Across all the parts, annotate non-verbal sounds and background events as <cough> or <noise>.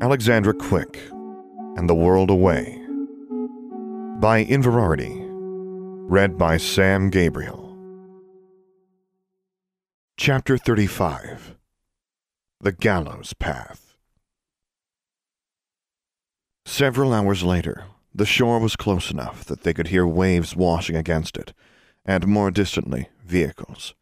Alexandra Quick and the World Away by Inverarity. Read by Sam Gabriel. Chapter 35 The Gallows Path. Several hours later, the shore was close enough that they could hear waves washing against it, and more distantly, vehicles.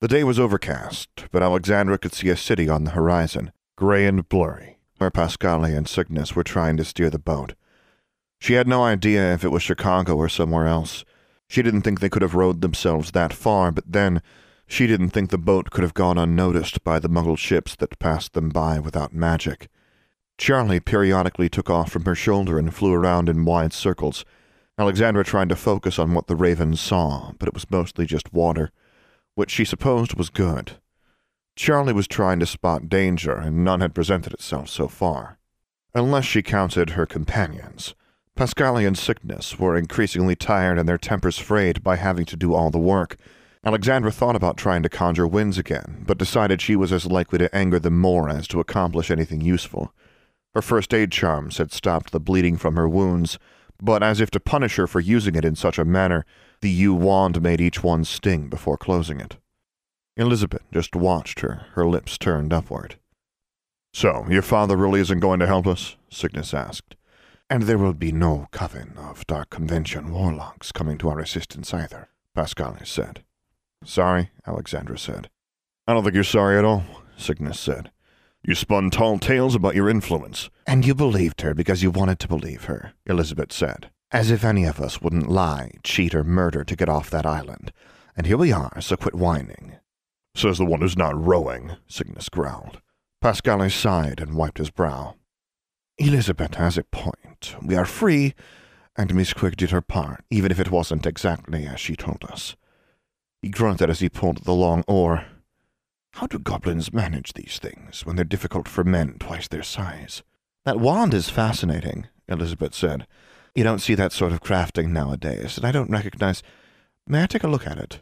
The day was overcast, but Alexandra could see a city on the horizon, gray and blurry, where Pasquale and Cygnus were trying to steer the boat. She had no idea if it was Chicago or somewhere else. She didn't think they could have rowed themselves that far, but then she didn't think the boat could have gone unnoticed by the Muggle ships that passed them by without magic. Charlie periodically took off from her shoulder and flew around in wide circles. Alexandra tried to focus on what the ravens saw, but it was mostly just water, which she supposed was good. Charlie was trying to spot danger, and none had presented itself so far. Unless she counted her companions. And Cygnus were increasingly tired and their tempers frayed by having to do all the work. Alexandra thought about trying to conjure winds again, but decided she was as likely to anger them more as to accomplish anything useful. Her first aid charms had stopped the bleeding from her wounds, but as if to punish her for using it in such a manner, the yew wand made each one sting before closing it. Elizabeth just watched her, her lips turned upward. So, your father really isn't going to help us? Cygnus asked. And there will be no coven of Dark Convention warlocks coming to our assistance either, Pasquale said. Sorry, Alexandra said. I don't think you're sorry at all, Cygnus said. You spun tall tales about your influence. And you believed her because you wanted to believe her, Elizabeth said. As if any of us wouldn't lie, cheat, or murder to get off that island. And here we are, so quit whining. Says the one who's not rowing, Cygnus growled. Pasquale sighed and wiped his brow. Elizabeth has a point. We are free, and Miss Quick did her part, even if it wasn't exactly as she told us. He grunted as he pulled the long oar. How do goblins manage these things when they're difficult for men twice their size? That wand is fascinating, Elizabeth said. You don't see that sort of crafting nowadays, and I don't recognize. May I take a look at it?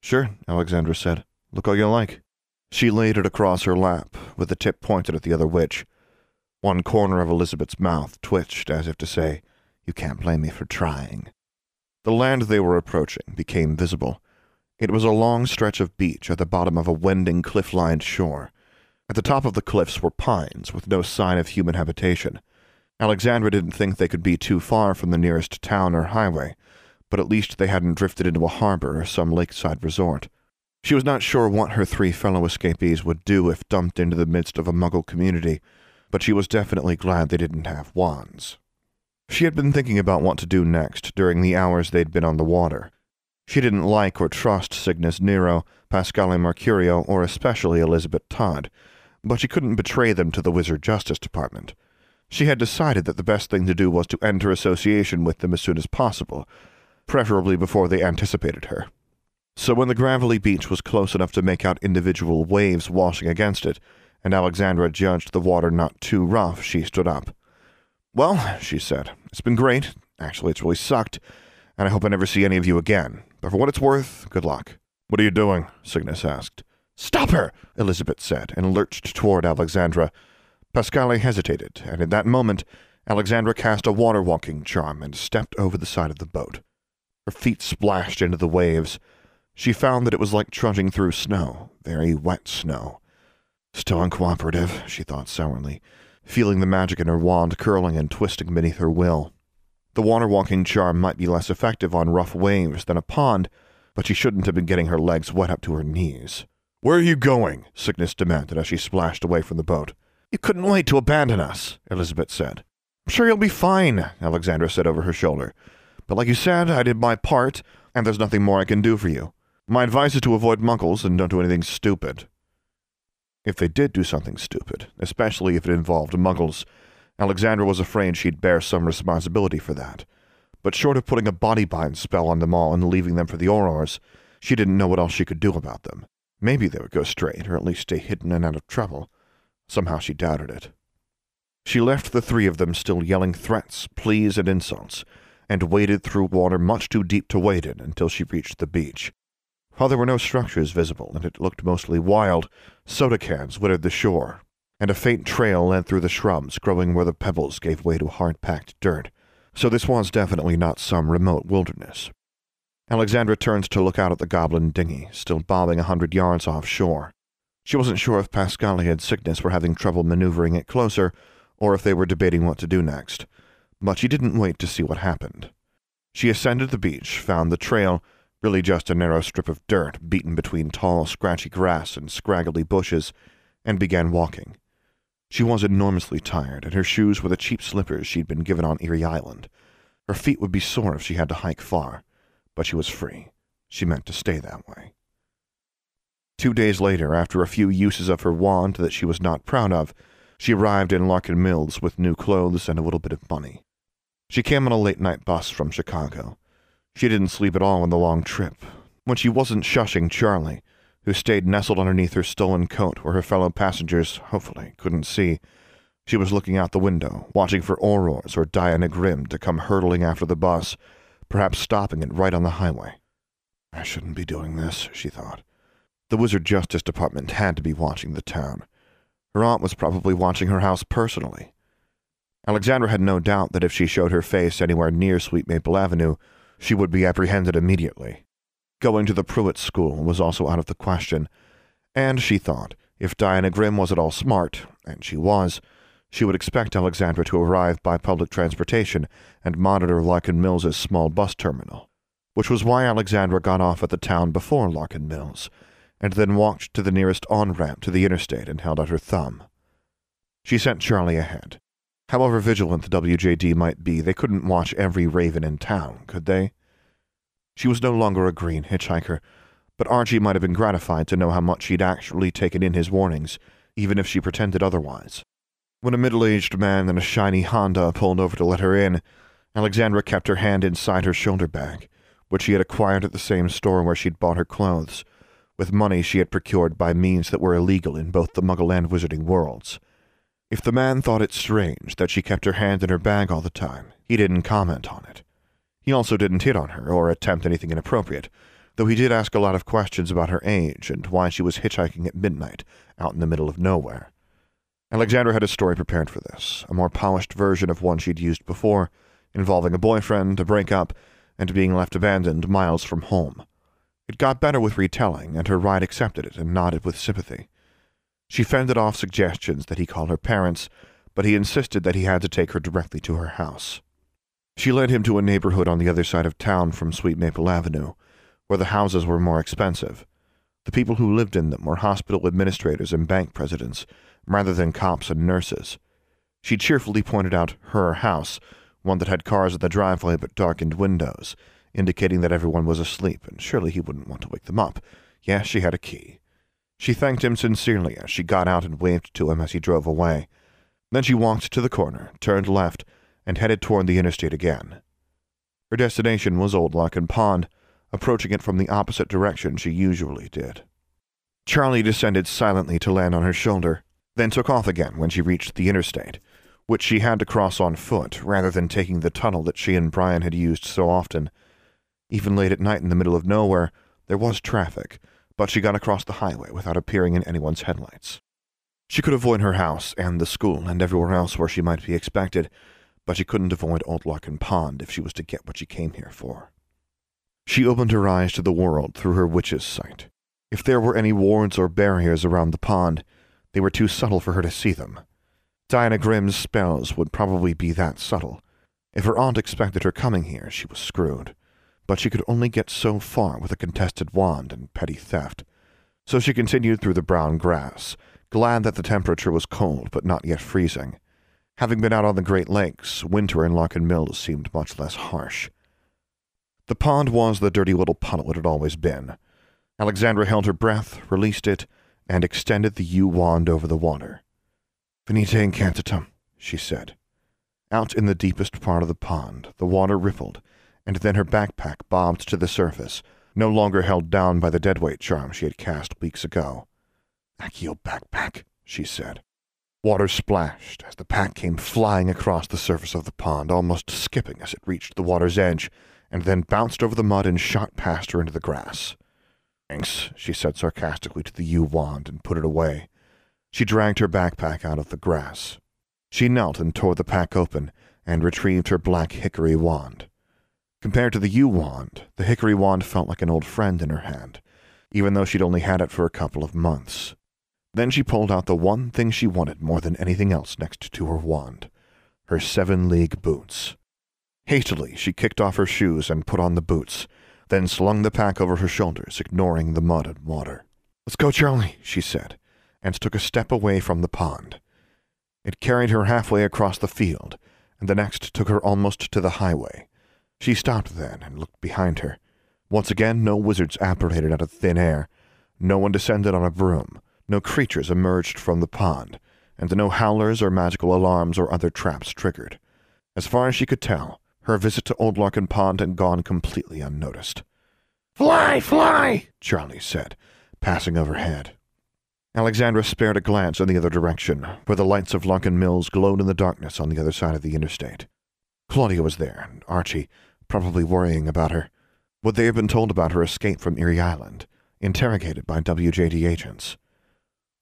Sure, Alexandra said. Look how you like. She laid it across her lap, with the tip pointed at the other witch. One corner of Elizabeth's mouth twitched as if to say, You can't blame me for trying. The land they were approaching became visible. It was a long stretch of beach at the bottom of a wending cliff lined shore. At the top of the cliffs were pines, with no sign of human habitation. Alexandra didn't think they could be too far from the nearest town or highway, but at least they hadn't drifted into a harbor or some lakeside resort. She was not sure what her three fellow escapees would do if dumped into the midst of a muggle community, but she was definitely glad they didn't have wands. She had been thinking about what to do next during the hours they'd been on the water. She didn't like or trust Cygnus Nero, Pasquale Mercurio, or especially Elizabeth Todd, but she couldn't betray them to the Wizard Justice Department. She had decided that the best thing to do was to enter association with them as soon as possible, preferably before they anticipated her. So when the gravelly beach was close enough to make out individual waves washing against it, and Alexandra judged the water not too rough, she stood up. Well, she said, it's been great. Actually, it's really sucked, and I hope I never see any of you again. But for what it's worth, good luck. What are you doing? Cygnus asked. Stop her, Elizabeth said, and lurched toward Alexandra. Pasquale hesitated, and in that moment, Alexandra cast a water walking charm and stepped over the side of the boat. Her feet splashed into the waves, she found that it was like trudging through snow, very wet snow. Still uncooperative, she thought sourly, feeling the magic in her wand curling and twisting beneath her will. The water walking charm might be less effective on rough waves than a pond, but she shouldn't have been getting her legs wet up to her knees. Where are you going? Cygnus demanded as she splashed away from the boat. You couldn't wait to abandon us, Elizabeth said. I'm sure you'll be fine, Alexandra said over her shoulder. But like you said, I did my part, and there's nothing more I can do for you. My advice is to avoid muggles and don't do anything stupid. If they did do something stupid, especially if it involved muggles, Alexandra was afraid she'd bear some responsibility for that. But short of putting a body bind spell on them all and leaving them for the Aurors, she didn't know what else she could do about them. Maybe they would go straight, or at least stay hidden and out of trouble. Somehow she doubted it. She left the three of them still yelling threats, pleas, and insults, and waded through water much too deep to wade in until she reached the beach. While there were no structures visible and it looked mostly wild, soda cans littered the shore. and a faint trail led through the shrubs growing where the pebbles gave way to hard packed dirt, so this was definitely not some remote wilderness. Alexandra turned to look out at the goblin dinghy, still bobbing a hundred yards offshore. She wasn't sure if Pasquale and Cygnus were having trouble maneuvering it closer, or if they were debating what to do next, but she didn't wait to see what happened. She ascended the beach, found the trail, really just a narrow strip of dirt beaten between tall, scratchy grass and scraggly bushes, and began walking. She was enormously tired, and her shoes were the cheap slippers she'd been given on Erie Island. Her feet would be sore if she had to hike far, but she was free. She meant to stay that way. Two days later, after a few uses of her wand that she was not proud of, she arrived in Larkin Mills with new clothes and a little bit of money. She came on a late night bus from Chicago. She didn't sleep at all on the long trip. When she wasn't shushing Charlie, who stayed nestled underneath her stolen coat where her fellow passengers, hopefully, couldn't see. She was looking out the window, watching for Aurors or Diana Grimm to come hurtling after the bus, perhaps stopping it right on the highway. I shouldn't be doing this, she thought. The Wizard Justice Department had to be watching the town. Her aunt was probably watching her house personally. Alexandra had no doubt that if she showed her face anywhere near Sweet Maple Avenue, she would be apprehended immediately. Going to the Pruitt School was also out of the question, and she thought if Diana Grimm was at all smart, and she was, she would expect Alexandra to arrive by public transportation and monitor Larkin Mills's small bus terminal, which was why Alexandra got off at the town before Larkin Mills, and then walked to the nearest on-ramp to the interstate and held out her thumb. She sent Charlie ahead. However vigilant the WJD might be, they couldn't watch every raven in town, could they? She was no longer a green hitchhiker, but Archie might have been gratified to know how much she'd actually taken in his warnings, even if she pretended otherwise. When a middle-aged man in a shiny Honda pulled over to let her in, Alexandra kept her hand inside her shoulder bag, which she had acquired at the same store where she'd bought her clothes, with money she had procured by means that were illegal in both the Muggle and Wizarding worlds. If the man thought it strange that she kept her hand in her bag all the time, he didn't comment on it. He also didn't hit on her or attempt anything inappropriate, though he did ask a lot of questions about her age and why she was hitchhiking at midnight out in the middle of nowhere. Alexandra had a story prepared for this, a more polished version of one she'd used before, involving a boyfriend, a breakup, and being left abandoned miles from home. It got better with retelling, and her ride accepted it and nodded with sympathy. She fended off suggestions that he call her parents, but he insisted that he had to take her directly to her house. She led him to a neighborhood on the other side of town from Sweet Maple Avenue, where the houses were more expensive. The people who lived in them were hospital administrators and bank presidents, rather than cops and nurses. She cheerfully pointed out her house, one that had cars in the driveway but darkened windows, indicating that everyone was asleep, and surely he wouldn't want to wake them up. Yes, she had a key. She thanked him sincerely as she got out and waved to him as he drove away. Then she walked to the corner, turned left, and headed toward the interstate again. Her destination was Old Larkin Pond, approaching it from the opposite direction she usually did. Charlie descended silently to land on her shoulder, then took off again when she reached the interstate, which she had to cross on foot rather than taking the tunnel that she and Brian had used so often. Even late at night in the middle of nowhere, there was traffic, but she got across the highway without appearing in anyone's headlights. She could avoid her house and the school and everywhere else where she might be expected, but she couldn't avoid Old Larkin Pond if she was to get what she came here for. She opened her eyes to the world through her witch's sight. If there were any wards or barriers around the pond, they were too subtle for her to see them. Diana Grimm's spells would probably be that subtle. If her aunt expected her coming here, she was screwed. But she could only get so far with a contested wand and petty theft. So she continued through the brown grass, glad that the temperature was cold but not yet freezing. Having been out on the Great Lakes, winter in Larkin Mills seemed much less harsh. The pond was the dirty little puddle it had always been. Alexandra held her breath, released it, and extended the yew wand over the water. Venite incantatem, she said. Out in the deepest part of the pond, the water rippled, and then her backpack bobbed to the surface, no longer held down by the deadweight charm she had cast weeks ago. Accio backpack, she said. Water splashed as the pack came flying across the surface of the pond, almost skipping as it reached the water's edge, and then bounced over the mud and shot past her into the grass. Thanks, she said sarcastically to the yew wand and put it away. She dragged her backpack out of the grass. She knelt and tore the pack open and retrieved her black hickory wand. Compared to the yew wand, the hickory wand felt like an old friend in her hand, even though she'd only had it for a couple of months. Then she pulled out the one thing she wanted more than anything else next to her wand her seven league boots. Hastily, she kicked off her shoes and put on the boots, then slung the pack over her shoulders, ignoring the mud and water. Let's go, Charlie, she said, and took a step away from the pond. It carried her halfway across the field, and the next took her almost to the highway. She stopped then and looked behind her. Once again, no wizards apparated out of thin air. No one descended on a broom. No creatures emerged from the pond, and no howlers or magical alarms or other traps triggered. As far as she could tell, her visit to Old Larkin Pond had gone completely unnoticed. Fly, fly, Charlie said, passing overhead. Alexandra spared a glance in the other direction, where the lights of Larkin Mills glowed in the darkness on the other side of the interstate. Claudia was there, and Archie, probably worrying about her. Would they have been told about her escape from Erie Island, interrogated by WJD agents?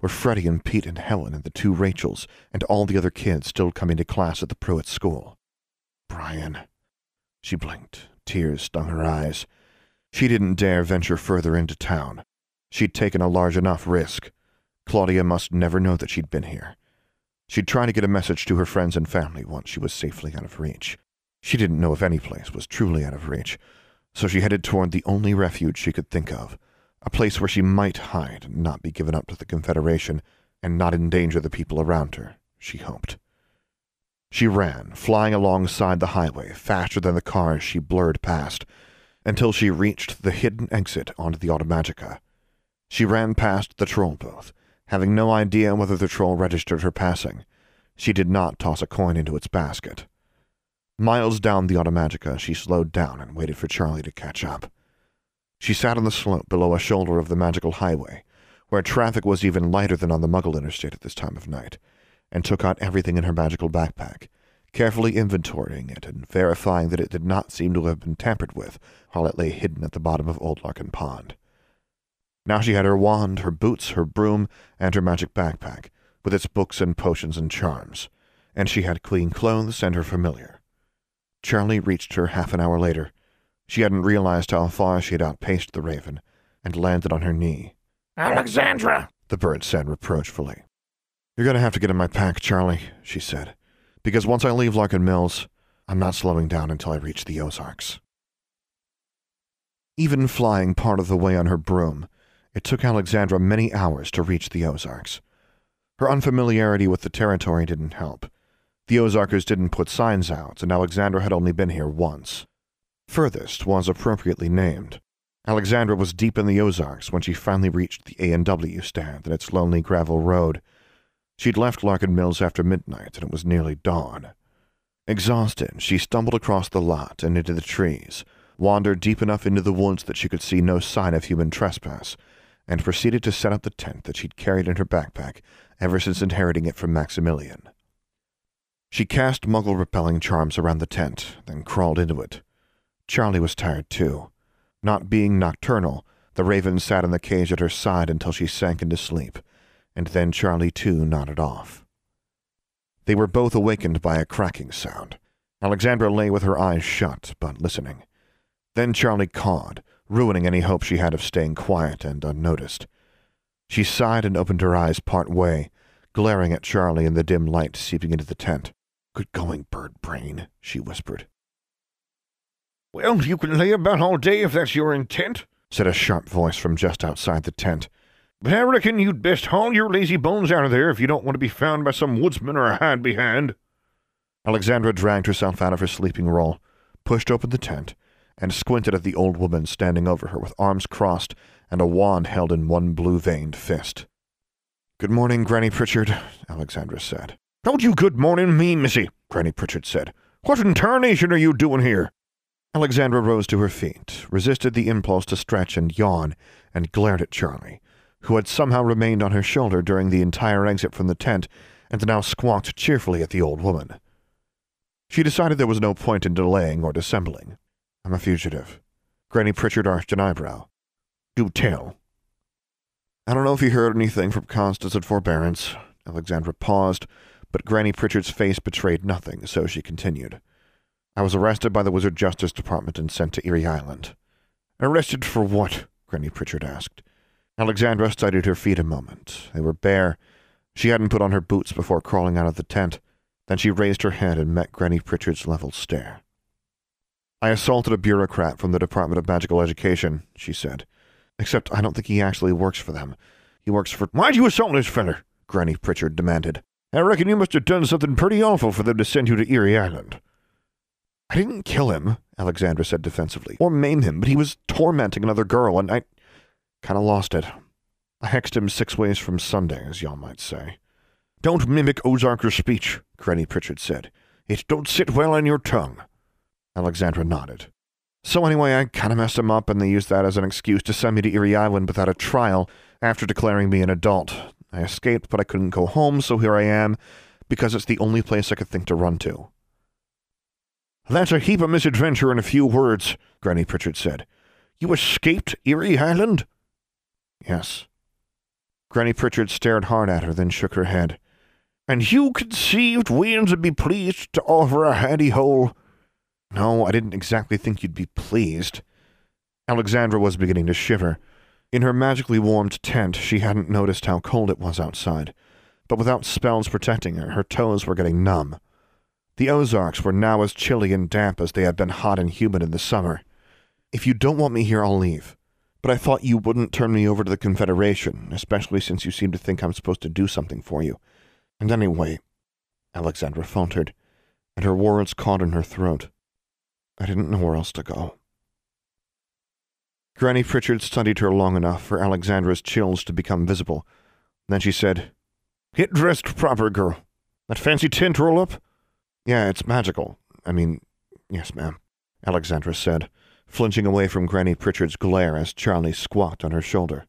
Were Freddie and Pete and Helen and the two Rachels and all the other kids still coming to class at the Pruitt school? Brian. She blinked. Tears stung her eyes. She didn't dare venture further into town. She'd taken a large enough risk. Claudia must never know that she'd been here. She'd try to get a message to her friends and family once she was safely out of reach. She didn't know if any place was truly out of reach, so she headed toward the only refuge she could think of, a place where she might hide and not be given up to the Confederation and not endanger the people around her, she hoped. She ran, flying alongside the highway faster than the cars she blurred past, until she reached the hidden exit onto the Automagica. She ran past the troll booth, having no idea whether the troll registered her passing. She did not toss a coin into its basket. Miles down the Automagica, she slowed down and waited for Charlie to catch up. She sat on the slope below a shoulder of the magical highway, where traffic was even lighter than on the Muggle Interstate at this time of night and took out everything in her magical backpack, carefully inventorying it and verifying that it did not seem to have been tampered with while it lay hidden at the bottom of Old Larkin Pond. Now she had her wand, her boots, her broom, and her magic backpack, with its books and potions and charms, and she had clean clothes and her familiar. Charlie reached her half an hour later. She hadn't realized how far she had outpaced the raven, and landed on her knee. Alexandra, the bird said reproachfully. You're going to have to get in my pack, Charlie, she said, because once I leave Larkin Mills, I'm not slowing down until I reach the Ozarks. Even flying part of the way on her broom, it took Alexandra many hours to reach the Ozarks. Her unfamiliarity with the territory didn't help. The Ozarkers didn't put signs out, and Alexandra had only been here once. Furthest was appropriately named. Alexandra was deep in the Ozarks when she finally reached the A&W stand and its lonely gravel road. She'd left Larkin Mills after midnight, and it was nearly dawn. Exhausted, she stumbled across the lot and into the trees, wandered deep enough into the woods that she could see no sign of human trespass, and proceeded to set up the tent that she'd carried in her backpack ever since inheriting it from Maximilian. She cast muggle repelling charms around the tent, then crawled into it. Charlie was tired too. Not being nocturnal, the raven sat in the cage at her side until she sank into sleep, and then Charlie too nodded off. They were both awakened by a cracking sound. Alexandra lay with her eyes shut, but listening. Then Charlie cawed, ruining any hope she had of staying quiet and unnoticed. She sighed and opened her eyes part way, glaring at Charlie in the dim light seeping into the tent. Good going, bird brain, she whispered. Well, you can lay about all day if that's your intent, said a sharp voice from just outside the tent. But I reckon you'd best haul your lazy bones out of there if you don't want to be found by some woodsman or a hide behind. Alexandra dragged herself out of her sleeping roll, pushed open the tent, and squinted at the old woman standing over her with arms crossed and a wand held in one blue-veined fist. Good morning, Granny Pritchard, Alexandra said. Don't you good morning me, missy, Granny Pritchard said. What in tarnation are you doing here? Alexandra rose to her feet, resisted the impulse to stretch and yawn, and glared at Charlie, who had somehow remained on her shoulder during the entire exit from the tent and now squawked cheerfully at the old woman. She decided there was no point in delaying or dissembling. I'm a fugitive. Granny Pritchard arched an eyebrow. Do tell. I don't know if you heard anything from Constance at Forbearance. Alexandra paused, but Granny Pritchard's face betrayed nothing, so she continued. I was arrested by the Wizard Justice Department and sent to Erie Island. Arrested for what? Granny Pritchard asked. Alexandra studied her feet a moment. They were bare. She hadn't put on her boots before crawling out of the tent. Then she raised her head and met Granny Pritchard's level stare. I assaulted a bureaucrat from the Department of Magical Education, she said. Except I don't think he actually works for them. He works for. Why'd you assault this feller? Granny Pritchard demanded. I reckon you must have done something pretty awful for them to send you to Erie Island. I didn't kill him, Alexandra said defensively, or maim him, but he was tormenting another girl, and I kind of lost it. I hexed him six ways from Sunday, as y'all might say. Don't mimic Ozarker's speech, Granny Pritchard said. It don't sit well on your tongue. Alexandra nodded. So anyway, I kind of messed him up, and they used that as an excuse to send me to Erie Island without a trial after declaring me an adult. I escaped, but I couldn't go home, so here I am, because it's the only place I could think to run to. That's a heap of misadventure in a few words, Granny Pritchard said. You escaped Erie Island? Yes. Granny Pritchard stared hard at her, then shook her head. And you conceived Wayans would be pleased to offer a handy hole? No, I didn't exactly think you'd be pleased. Alexandra was beginning to shiver. In her magically warmed tent, she hadn't noticed how cold it was outside. But without spells protecting her, her toes were getting numb. The Ozarks were now as chilly and damp as they had been hot and humid in the summer. If you don't want me here, I'll leave. But I thought you wouldn't turn me over to the Confederation, especially since you seem to think I'm supposed to do something for you. And anyway, Alexandra faltered, and her words caught in her throat. I didn't know where else to go. Granny Pritchard studied her long enough for Alexandra's chills to become visible. Then she said, Get dressed proper, girl. That fancy tent roll up? Yeah, it's magical. I mean, yes, ma'am, Alexandra said, flinching away from Granny Pritchard's glare as Charlie squawked on her shoulder.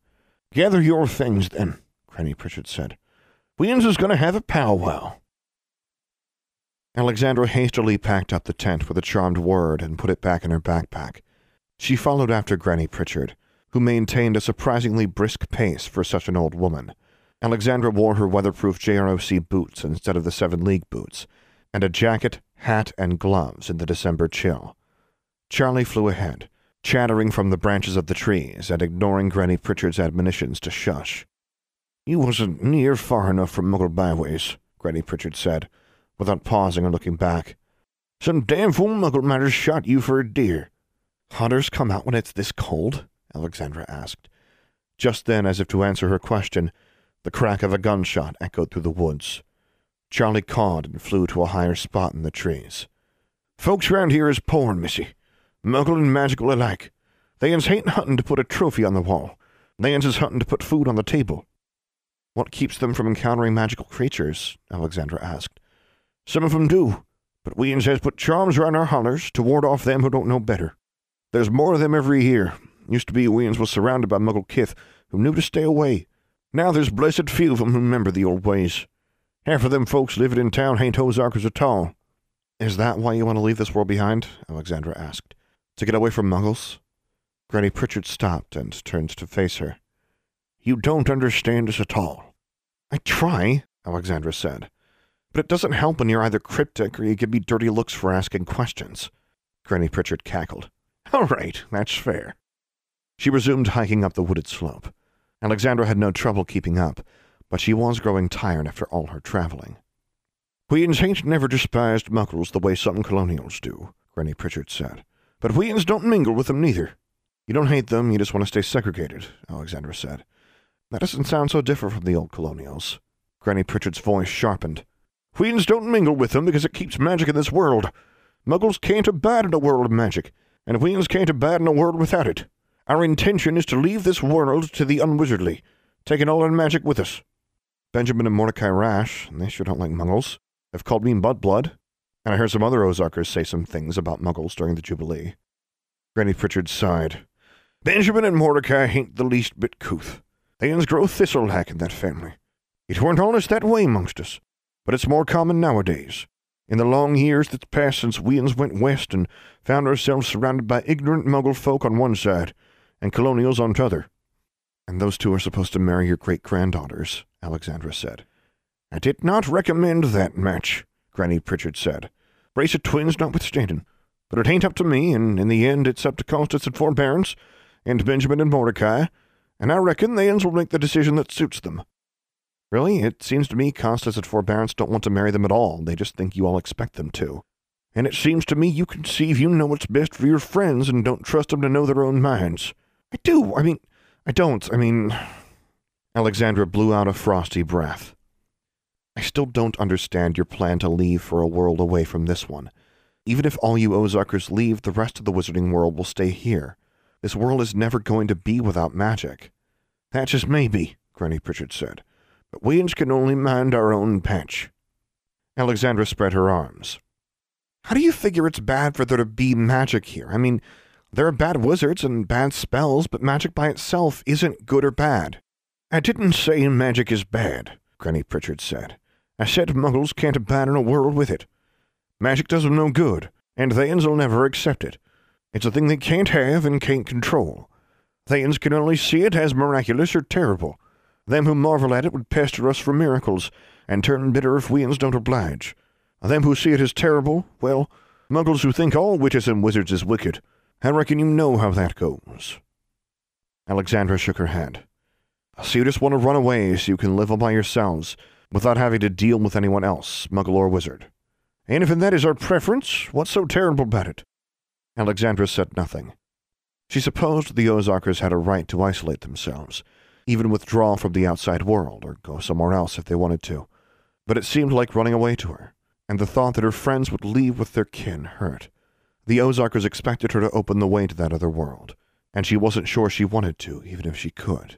Gather your things, then, Granny Pritchard said. Wayans is going to have a powwow. Alexandra hastily packed up the tent with a charmed word and put it back in her backpack. She followed after Granny Pritchard, who maintained a surprisingly brisk pace for such an old woman. Alexandra wore her weatherproof JROC boots instead of the Seven League boots, and a jacket, hat, and gloves in the December chill. Charlie flew ahead, chattering from the branches of the trees and ignoring Granny Pritchard's admonitions to shush. You wasn't near far enough from Muggle byways, Granny Pritchard said, without pausing or looking back. Some damn fool Muggle matters shot you for a deer. Hunters come out when it's this cold? Alexandra asked. Just then, as if to answer her question, the crack of a gunshot echoed through the woods. Charlie cawed and flew to a higher spot in the trees. Folks round here is poor, missy. Muggle and magical alike. They'ns ain't hunting to put a trophy on the wall. They'ns is hunting to put food on the table. What keeps them from encountering magical creatures? Alexandra asked. Some of 'em do, but Weans has put charms round our hollers to ward off them who don't know better. There's more of them every year. Used to be Weans was surrounded by Muggle kith who knew to stay away. Now there's blessed few of 'em who remember the old ways. Half of them folks living in town ain't Ozarkers at all. Is that why you want to leave this world behind? Alexandra asked. To get away from Muggles? Granny Pritchard stopped and turned to face her. You don't understand us at all. I try, Alexandra said. But it doesn't help when you're either cryptic or you give me dirty looks for asking questions. Granny Pritchard cackled. All right, that's fair. She resumed hiking up the wooded slope. Alexandra had no trouble keeping up, but she was growing tired after all her traveling. Weans ain't never despised muggles the way some colonials do, Granny Pritchard said. But Weans don't mingle with them neither. You don't hate them, you just want to stay segregated, Alexandra said. That doesn't sound so different from the old colonials. Granny Pritchard's voice sharpened. Weans don't mingle with them because it keeps magic in this world. Muggles can't abide in a world of magic, and Weans can't abide in a world without it. Our intention is to leave this world to the unwizardly, taking all our magic with us. Benjamin and Mordecai Rash, and they sure don't like muggles, have called me mudblood, and I heard some other Ozarkers say some things about muggles during the Jubilee. Granny Pritchard sighed. Benjamin and Mordecai ain't the least bit couth. They uns grow thistle-like in that family. It weren't always that way amongst us, but it's more common nowadays. In the long years that's passed since we'ns went west and found ourselves surrounded by ignorant muggle folk on one side and colonials on t'other. And those two are supposed to marry your great granddaughters, Alexandra said. I did not recommend that match, Granny Pritchard said. Brace of twins notwithstanding. But it ain't up to me, and in the end it's up to Constance and Forbearance, and Benjamin and Mordecai, and I reckon the ends will make the decision that suits them. Really, it seems to me Constance and Forbearance don't want to marry them at all. They just think you all expect them to. And it seems to me you conceive you know what's best for your friends and don't trust them to know their own minds. I do. I mean, I don't. I mean. <sighs> Alexandra blew out a frosty breath. I still don't understand your plan to leave for a world away from this one. Even if all you Ozarkers leave, the rest of the wizarding world will stay here. This world is never going to be without magic. That just may be, Granny Pritchard said. But we can only mind our own patch. Alexandra spread her arms. How do you figure it's bad for there to be magic here? I mean, there are bad wizards and bad spells, but magic by itself isn't good or bad. I didn't say magic is bad, Granny Pritchard said. I said muggles can't abandon a world with it. Magic does them no good, and Thayans will never accept it. It's a thing they can't have and can't control. Thayans can only see it as miraculous or terrible. Them who marvel at it would pester us for miracles, and turn bitter if weans don't oblige. Them who see it as terrible, well, muggles who think all witches and wizards is wicked. I reckon you know how that goes. Alexandra shook her head. So you just want to run away so you can live all by yourselves, without having to deal with anyone else, muggle or wizard. And if that is our preference, what's so terrible about it? Alexandra said nothing. She supposed the Ozarkers had a right to isolate themselves, even withdraw from the outside world, or go somewhere else if they wanted to. But it seemed like running away to her, and the thought that her friends would leave with their kin hurt. The Ozarkers expected her to open the way to that other world, and she wasn't sure she wanted to, even if she could.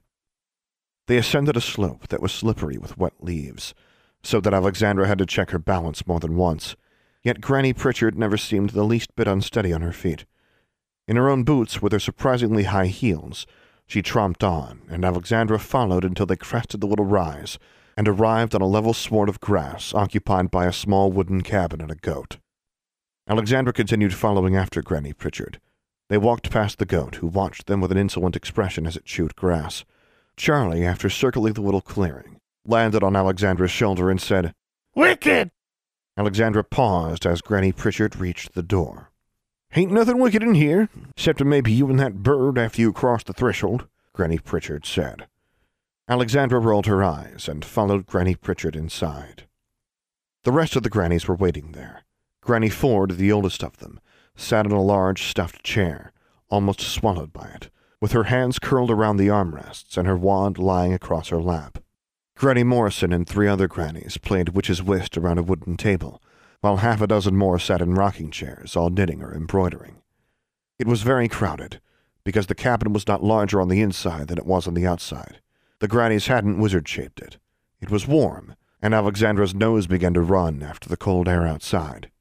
They ascended a slope that was slippery with wet leaves, so that Alexandra had to check her balance more than once. Yet Granny Pritchard never seemed the least bit unsteady on her feet. In her own boots, with their surprisingly high heels, she tromped on, and Alexandra followed until they crested the little rise and arrived on a level sward of grass occupied by a small wooden cabin and a goat. Alexandra continued following after Granny Pritchard. They walked past the goat, who watched them with an insolent expression as it chewed grass. Charlie, after circling the little clearing, landed on Alexandra's shoulder and said, Wicked! Alexandra paused as Granny Pritchard reached the door. Ain't nothing wicked in here, except maybe you and that bird after you crossed the threshold, Granny Pritchard said. Alexandra rolled her eyes and followed Granny Pritchard inside. The rest of the grannies were waiting there. Granny Ford, the oldest of them, sat in a large stuffed chair, almost swallowed by it, with her hands curled around the armrests and her wand lying across her lap. Granny Morrison and three other grannies played witch's whist around a wooden table, while half a dozen more sat in rocking chairs, all knitting or embroidering. It was very crowded, because the cabin was not larger on the inside than it was on the outside. The grannies hadn't wizard-shaped it. It was warm, and Alexandra's nose began to run after the cold air outside.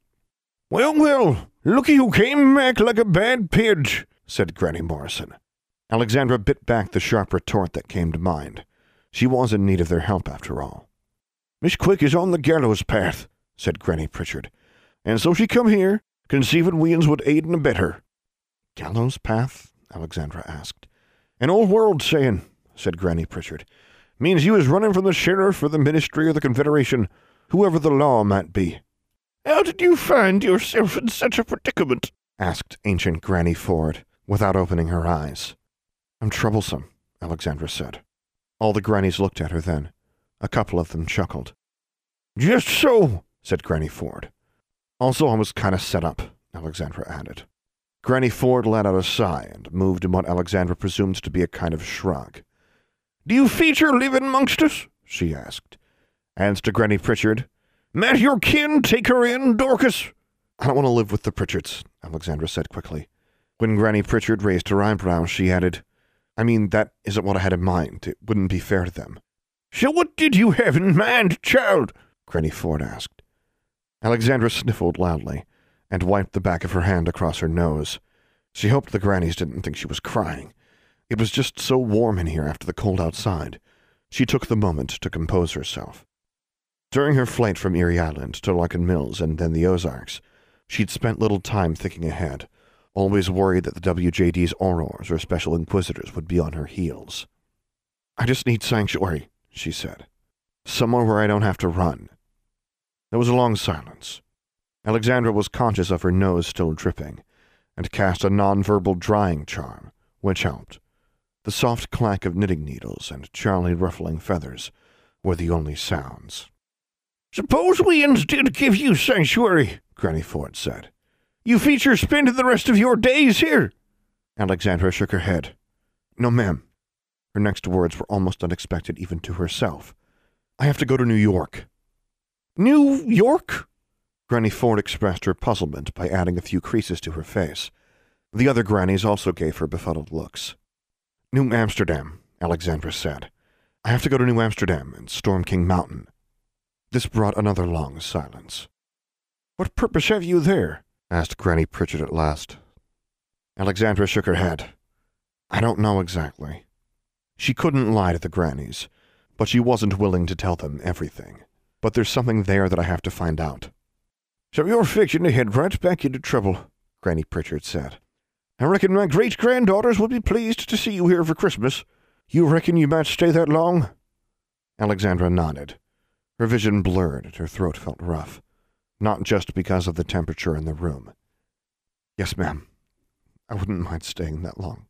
Well, well, looky who came back like a bad pidge, said Granny Morrison. Alexandra bit back the sharp retort that came to mind. She was in need of their help, after all. Miss Quick is on the gallows path, said Granny Pritchard, and so she come here, conceiving weans would aid and abet her. Gallows path? Alexandra asked. An old world saying, said Granny Pritchard. Means you was running from the sheriff or the ministry or the confederation, whoever the law might be. How did you find yourself in such a predicament? asked ancient Granny Ford, without opening her eyes. I'm troublesome, Alexandra said. All the grannies looked at her then. A couple of them chuckled. Just so, said Granny Ford. Also, I was kind of set up, Alexandra added. Granny Ford let out a sigh and moved in what Alexandra presumed to be a kind of shrug. Do you feature living amongst us? she asked. And to Granny Pritchard, Met your kin, take her in, Dorcas. I don't want to live with the Pritchards, Alexandra said quickly. When Granny Pritchard raised her eyebrows, she added, I mean, that isn't what I had in mind. It wouldn't be fair to them. So what did you have in mind, child? Granny Ford asked. Alexandra sniffled loudly and wiped the back of her hand across her nose. She hoped the grannies didn't think she was crying. It was just so warm in here after the cold outside. She took the moment to compose herself. During her flight from Erie Island to Larkin Mills and then the Ozarks, she'd spent little time thinking ahead always worried that the WJD's Aurors or Special Inquisitors would be on her heels. I just need sanctuary, she said. Somewhere where I don't have to run. There was a long silence. Alexandra was conscious of her nose still dripping, and cast a non-verbal drying charm, which helped. The soft clack of knitting needles and Charlie ruffling feathers were the only sounds. Suppose we instead give you sanctuary, Granny Ford said. You feature spend the rest of your days here. Alexandra shook her head. No, ma'am. Her next words were almost unexpected even to herself. I have to go to New York. New York? Granny Ford expressed her puzzlement by adding a few creases to her face. The other grannies also gave her befuddled looks. New Amsterdam, Alexandra said. I have to go to New Amsterdam and Storm King Mountain. This brought another long silence. What purpose have you there? asked Granny Pritchard at last. Alexandra shook her head. I don't know exactly. She couldn't lie to the grannies, but she wasn't willing to tell them everything. But there's something there that I have to find out. So you're fixing to head right back into trouble, Granny Pritchard said. I reckon my great granddaughters will be pleased to see you here for Christmas. You reckon you might stay that long? Alexandra nodded. Her vision blurred and her throat felt rough, not just because of the temperature in the room. Yes, ma'am. I wouldn't mind staying that long.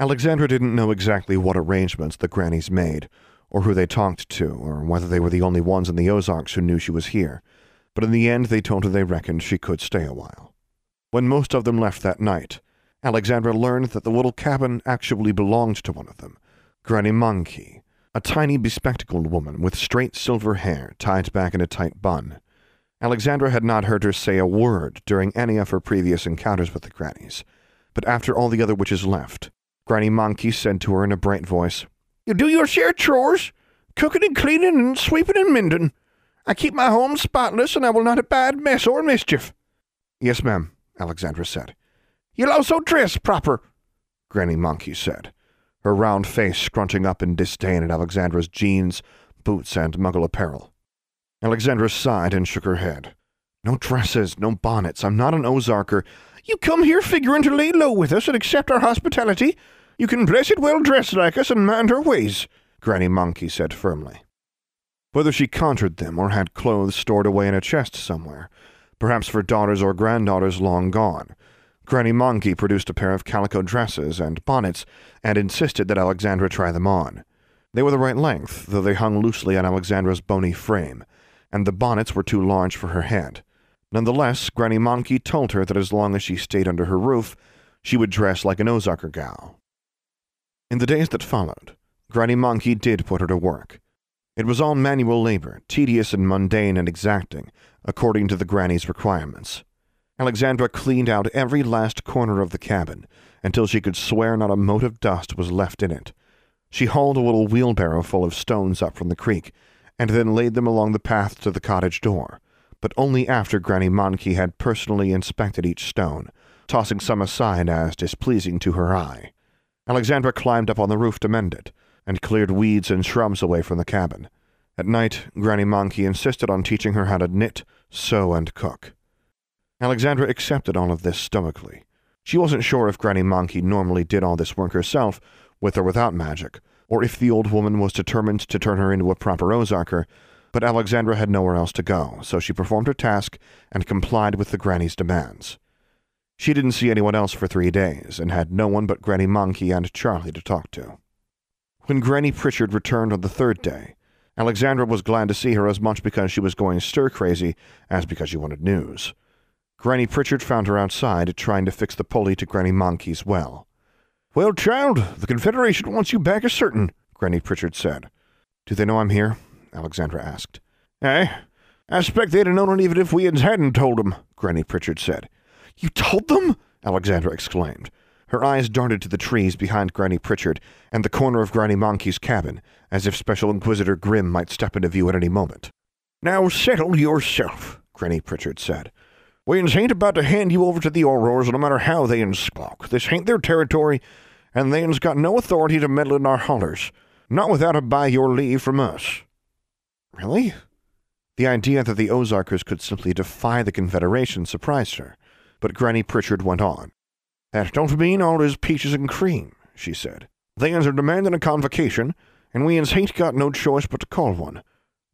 Alexandra didn't know exactly what arrangements the grannies made, or who they talked to, or whether they were the only ones in the Ozarks who knew she was here, but in the end they told her they reckoned she could stay a while. When most of them left that night, Alexandra learned that the little cabin actually belonged to one of them, Granny Monkey, a tiny bespectacled woman with straight silver hair tied back in a tight bun. Alexandra had not heard her say a word during any of her previous encounters with the grannies, but after all the other witches left, Granny Monkey said to her in a bright voice, You do your share of chores, cooking and cleaning and sweeping and mending. I keep my home spotless, and I will not abide mess or mischief. Yes, ma'am, Alexandra said. You'll also dress proper, Granny Monkey said her round face scrunching up in disdain at Alexandra's jeans, boots, and muggle apparel. Alexandra sighed and shook her head. No dresses, no bonnets. I'm not an Ozarker. You come here figuring to lay low with us and accept our hospitality. You can blessed well dress like us and mind her ways, Granny Monkey said firmly. Whether she conjured them or had clothes stored away in a chest somewhere, perhaps for daughters or granddaughters long gone, Granny Monkey produced a pair of calico dresses and bonnets and insisted that Alexandra try them on. They were the right length, though they hung loosely on Alexandra's bony frame, and the bonnets were too large for her head. Nonetheless, Granny Monkey told her that as long as she stayed under her roof, she would dress like an Ozarker gal. In the days that followed, Granny Monkey did put her to work. It was all manual labor, tedious and mundane and exacting, according to the granny's requirements. Alexandra cleaned out every last corner of the cabin until she could swear not a mote of dust was left in it. She hauled a little wheelbarrow full of stones up from the creek, and then laid them along the path to the cottage door, but only after Granny Monkey had personally inspected each stone, tossing some aside as displeasing to her eye. Alexandra climbed up on the roof to mend it, and cleared weeds and shrubs away from the cabin. At night, Granny Monkey insisted on teaching her how to knit, sew, and cook. Alexandra accepted all of this stoically. She wasn't sure if Granny Monkey normally did all this work herself, with or without magic, or if the old woman was determined to turn her into a proper Ozarker, but Alexandra had nowhere else to go, so she performed her task and complied with the granny's demands. She didn't see anyone else for three days, and had no one but Granny Monkey and Charlie to talk to. When Granny Pritchard returned on the third day, Alexandra was glad to see her as much because she was going stir crazy as because she wanted news. Granny Pritchard found her outside, trying to fix the pulley to Granny Monkey's well. Well, child, the Confederation wants you back as certain, Granny Pritchard said. Do they know I'm here? Alexandra asked. Eh? I expect they'd have known it even if we hadn't told them, Granny Pritchard said. You told them? Alexandra exclaimed. Her eyes darted to the trees behind Granny Pritchard and the corner of Granny Monkey's cabin, as if Special Inquisitor Grimm might step into view at any moment. Now settle yourself, Granny Pritchard said. Wiens ain't about to hand you over to the Aurors no matter how they squawk. This ain't their territory, and they's got no authority to meddle in our hollers, not without a by your leave from us. Really? The idea that the Ozarkers could simply defy the Confederation surprised her, but Granny Pritchard went on. That don't mean all is peaches and cream. she said. They are demanding a convocation, and we ain't got no choice but to call one.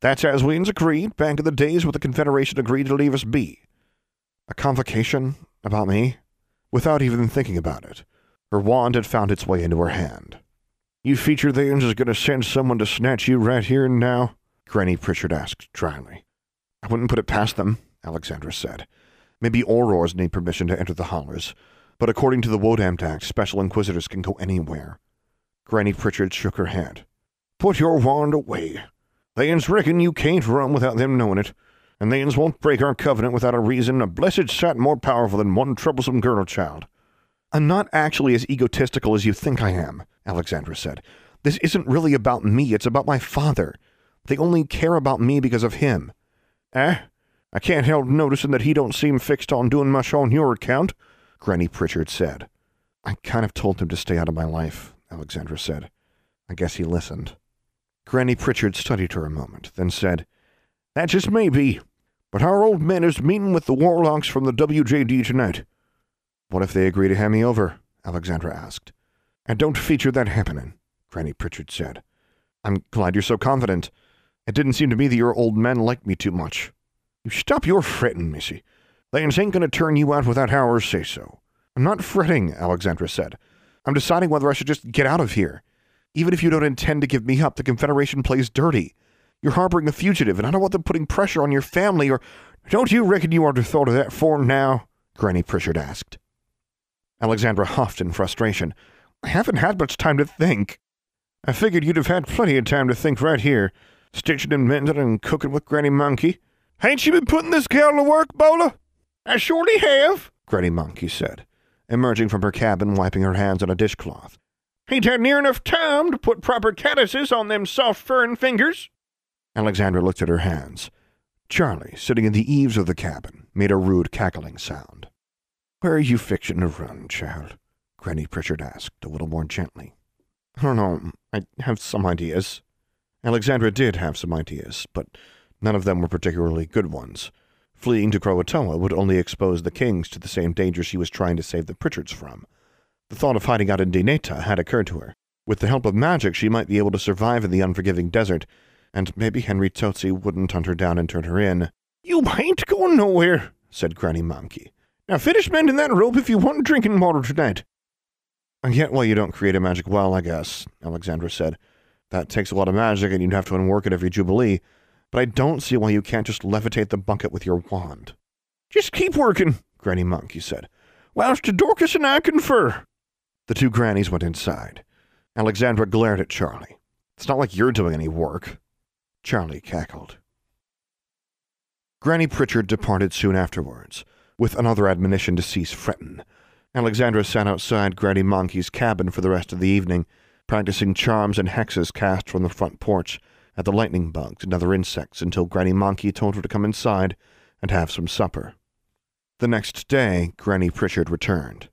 That's as we uns agreed back in the days when the Confederation agreed to leave us be. A convocation about me? Without even thinking about it, her wand had found its way into her hand. You feature they's is going to send someone to snatch you right here and now? Granny Pritchard asked dryly. I wouldn't put it past them, Alexandra said. Maybe Aurors need permission to enter the hollers, but according to the Wodampt Act, Special Inquisitors can go anywhere. Granny Pritchard shook her head. Put your wand away. They'ns reckon you can't run without them knowing it, and they'ns won't break our covenant without a reason a blessed sight more powerful than one troublesome girl child. I'm not actually as egotistical as you think I am, Alexandra said. This isn't really about me, it's about my father. They only care about me because of him. Eh? I can't help noticing that he don't seem fixed on doing much on your account, Granny Pritchard said. I kind of told him to stay out of my life, Alexandra said. I guess he listened. Granny Pritchard studied her a moment, then said, That just may be, but our old man is meeting with the warlocks from the WJD tonight. What if they agree to hand me over? Alexandra asked. And don't feature that happening, Granny Pritchard said. I'm glad you're so confident. It didn't seem to me that your old men liked me too much. You stop your fretting, missy. They ain't going to turn you out without ours say so. I'm not fretting, Alexandra said. I'm deciding whether I should just get out of here. Even if you don't intend to give me up, the Confederation plays dirty. You're harboring a fugitive, and I don't want them putting pressure on your family or. Don't you reckon you ought to thought of that for now? Granny Pritchard asked. Alexandra huffed in frustration. I haven't had much time to think. I figured you'd have had plenty of time to think right here, stitching and mending and cooking with Granny Monkey. Ain't you been putting this gal to work, Bola? I surely have, Granny Monkey said, emerging from her cabin, wiping her hands on a dishcloth. Ain't had near enough time to put proper caddises on them soft furrin fingers. Alexandra looked at her hands. Charlie, sitting in the eaves of the cabin, made a rude cackling sound. Where are you fixing to run, child? Granny Pritchard asked, a little more gently. I don't know. I have some ideas. Alexandra did have some ideas, but none of them were particularly good ones. Fleeing to Croatoa would only expose the kings to the same danger she was trying to save the Pritchards from. The thought of hiding out in Dineta had occurred to her. With the help of magic, she might be able to survive in the unforgiving desert, and maybe Henry Totsi wouldn't hunt her down and turn her in. You ain't going nowhere, said Granny Monkey. Now finish mending that rope if you want drinking water tonight. I get why you don't create a magic well, I guess, Alexandra said. That takes a lot of magic, and you'd have to unwork it every Jubilee. But I don't see why you can't just levitate the bucket with your wand. Just keep working, Granny Monkey said, whilst Dorcas and I confer. The two grannies went inside. Alexandra glared at Charlie. It's not like you're doing any work. Charlie cackled. Granny Pritchard departed soon afterwards, with another admonition to cease fretting. Alexandra sat outside Granny Monkey's cabin for the rest of the evening, practicing charms and hexes cast from the front porch at the lightning bugs and other insects until Granny Monkey told her to come inside and have some supper. The next day, Granny Pritchard returned.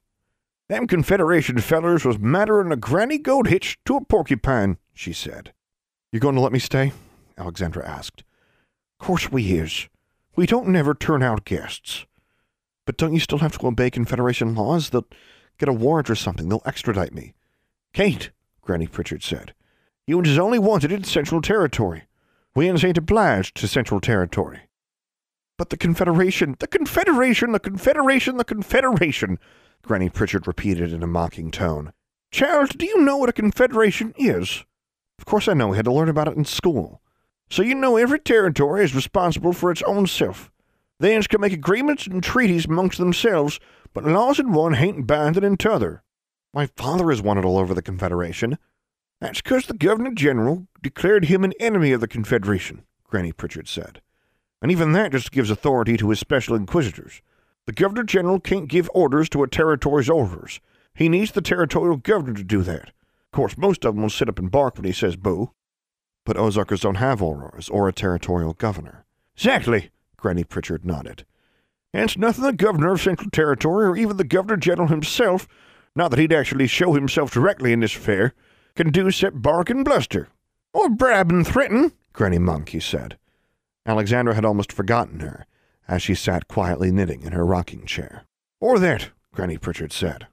Them Confederation fellers was madder'n a granny goat hitch to a porcupine, she said. You going to let me stay? Alexandra asked. Course we is. We don't never turn out guests. But don't you still have to obey Confederation laws? They'll get a warrant or something. They'll extradite me. Kate, Granny Pritchard said. You is only wanted in Central Territory. We ain't obliged to Central Territory. But the Confederation, the Confederation, the Confederation, the Confederation, Granny Pritchard repeated in a mocking tone. Charles, do you know what a confederation is? Of course I know. We had to learn about it in school. So you know every territory is responsible for its own self. They can make agreements and treaties amongst themselves, but laws in one hain't binding in t'other. My father has wanted all over the Confederation. That's 'cause the Governor General declared him an enemy of the Confederation, Granny Pritchard said. And even that just gives authority to his special inquisitors. The Governor General can't give orders to a territory's orders. He needs the territorial governor to do that. Of course, most of them will sit up and bark when he says boo. But Ozarkers don't have Aurors or a territorial governor. Exactly, Granny Pritchard nodded. And it's nothing the governor of Central Territory or even the Governor General himself, not that he'd actually show himself directly in this affair, can do except bark and bluster. Or brab and threaten, Granny Monkey said. Alexandra had almost forgotten her as she sat quietly knitting in her rocking chair. Or that, Granny Pritchard said.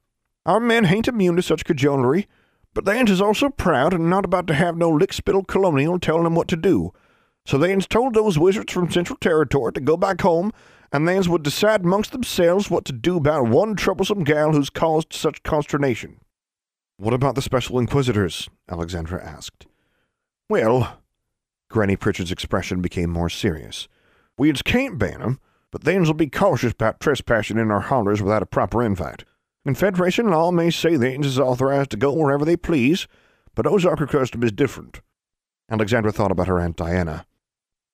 Our men ain't immune to such cajolery. But they's is also proud and not about to have no lickspittle colonial telling them what to do. So they's told those wizards from Central Territory to go back home, and they's would decide amongst themselves what to do about one troublesome gal who's caused such consternation. What about the Special Inquisitors? Alexandra asked. Well, Granny Pritchard's expression became more serious. We can't ban 'em, but they'll be cautious about trespassing in our hollers without a proper invite. And Federation law may say they is authorized to go wherever they please, but Ozarker custom is different. Alexandra thought about her Aunt Diana.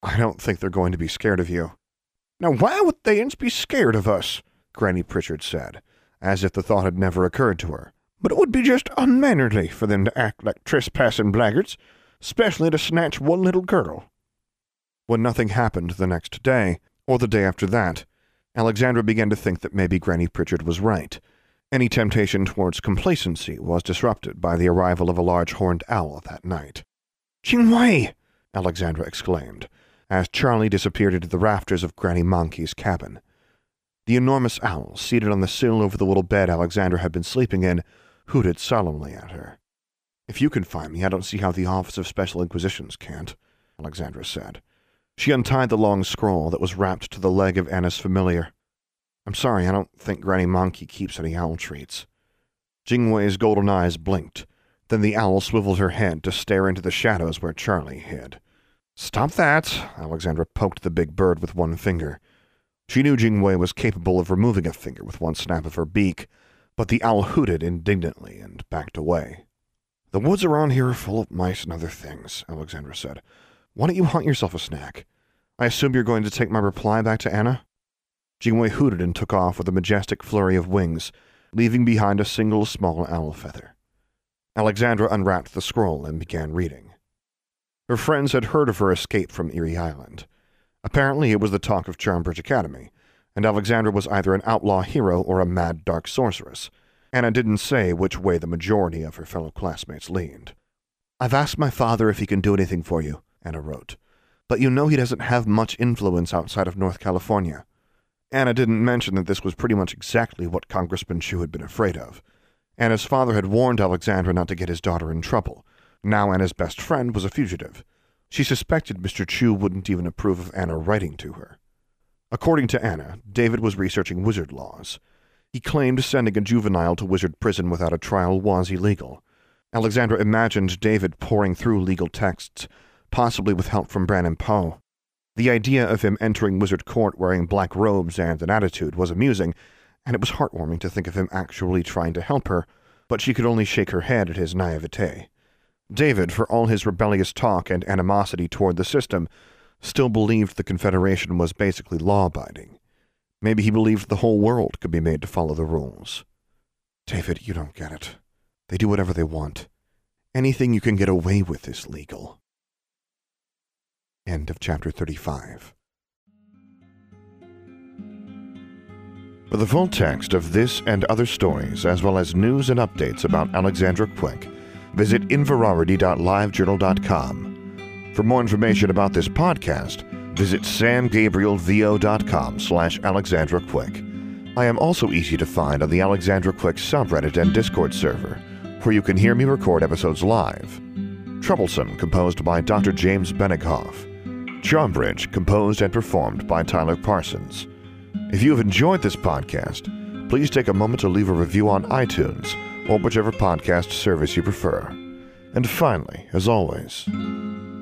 I don't think they're going to be scared of you. Now, why would they be scared of us? Granny Pritchard said, as if the thought had never occurred to her. But it would be just unmannerly for them to act like trespassing blackguards, especially to snatch one little girl. When nothing happened the next day, or the day after that, Alexandra began to think that maybe Granny Pritchard was right. Any temptation towards complacency was disrupted by the arrival of a large horned owl that night. Jingwei! Alexandra exclaimed, as Charlie disappeared into the rafters of Granny Monkey's cabin. The enormous owl, seated on the sill over the little bed Alexandra had been sleeping in, hooted solemnly at her. If you can find me, I don't see how the Office of Special Inquisitions can't, Alexandra said. She untied the long scroll that was wrapped to the leg of Anna's familiar. I'm sorry, I don't think Granny Monkey keeps any owl treats. Jingwei's golden eyes blinked. Then the owl swiveled her head to stare into the shadows where Charlie hid. Stop that! Alexandra poked the big bird with one finger. She knew Jingwei was capable of removing a finger with one snap of her beak, but the owl hooted indignantly and backed away. The woods around here are full of mice and other things, Alexandra said. Why don't you hunt yourself a snack? I assume you're going to take my reply back to Anna? Jingwei hooted and took off with a majestic flurry of wings, leaving behind a single small owl feather. Alexandra unwrapped the scroll and began reading. Her friends had heard of her escape from Erie Island. Apparently it was the talk of Charmbridge Academy, and Alexandra was either an outlaw hero or a mad dark sorceress. Anna didn't say which way the majority of her fellow classmates leaned. I've asked my father if he can do anything for you, Anna wrote, but you know he doesn't have much influence outside of North California. Anna didn't mention that this was pretty much exactly what Congressman Chu had been afraid of. Anna's father had warned Alexandra not to get his daughter in trouble. Now Anna's best friend was a fugitive. She suspected Mr. Chu wouldn't even approve of Anna writing to her. According to Anna, David was researching wizard laws. He claimed sending a juvenile to wizard prison without a trial was illegal. Alexandra imagined David poring through legal texts, possibly with help from Brannon Poe. The idea of him entering wizard court wearing black robes and an attitude was amusing, and it was heartwarming to think of him actually trying to help her, but she could only shake her head at his naivete. David, for all his rebellious talk and animosity toward the system, still believed the Confederation was basically law abiding. Maybe he believed the whole world could be made to follow the rules. David, you don't get it. They do whatever they want. Anything you can get away with is legal. End of chapter 35. For the full text of this and other stories, as well as news and updates about Alexandra Quick, visit inverarity.livejournal.com. For more information about this podcast, visit samgabrielvo.com slash Alexandra Quick. I am also easy to find on the Alexandra Quick subreddit and Discord server, where you can hear me record episodes live. Troublesome, composed by Dr. James Benighoff. Charmbridge, composed and performed by Tyler Parsons. If you have enjoyed this podcast, please take a moment to leave a review on iTunes or whichever podcast service you prefer. And finally, as always,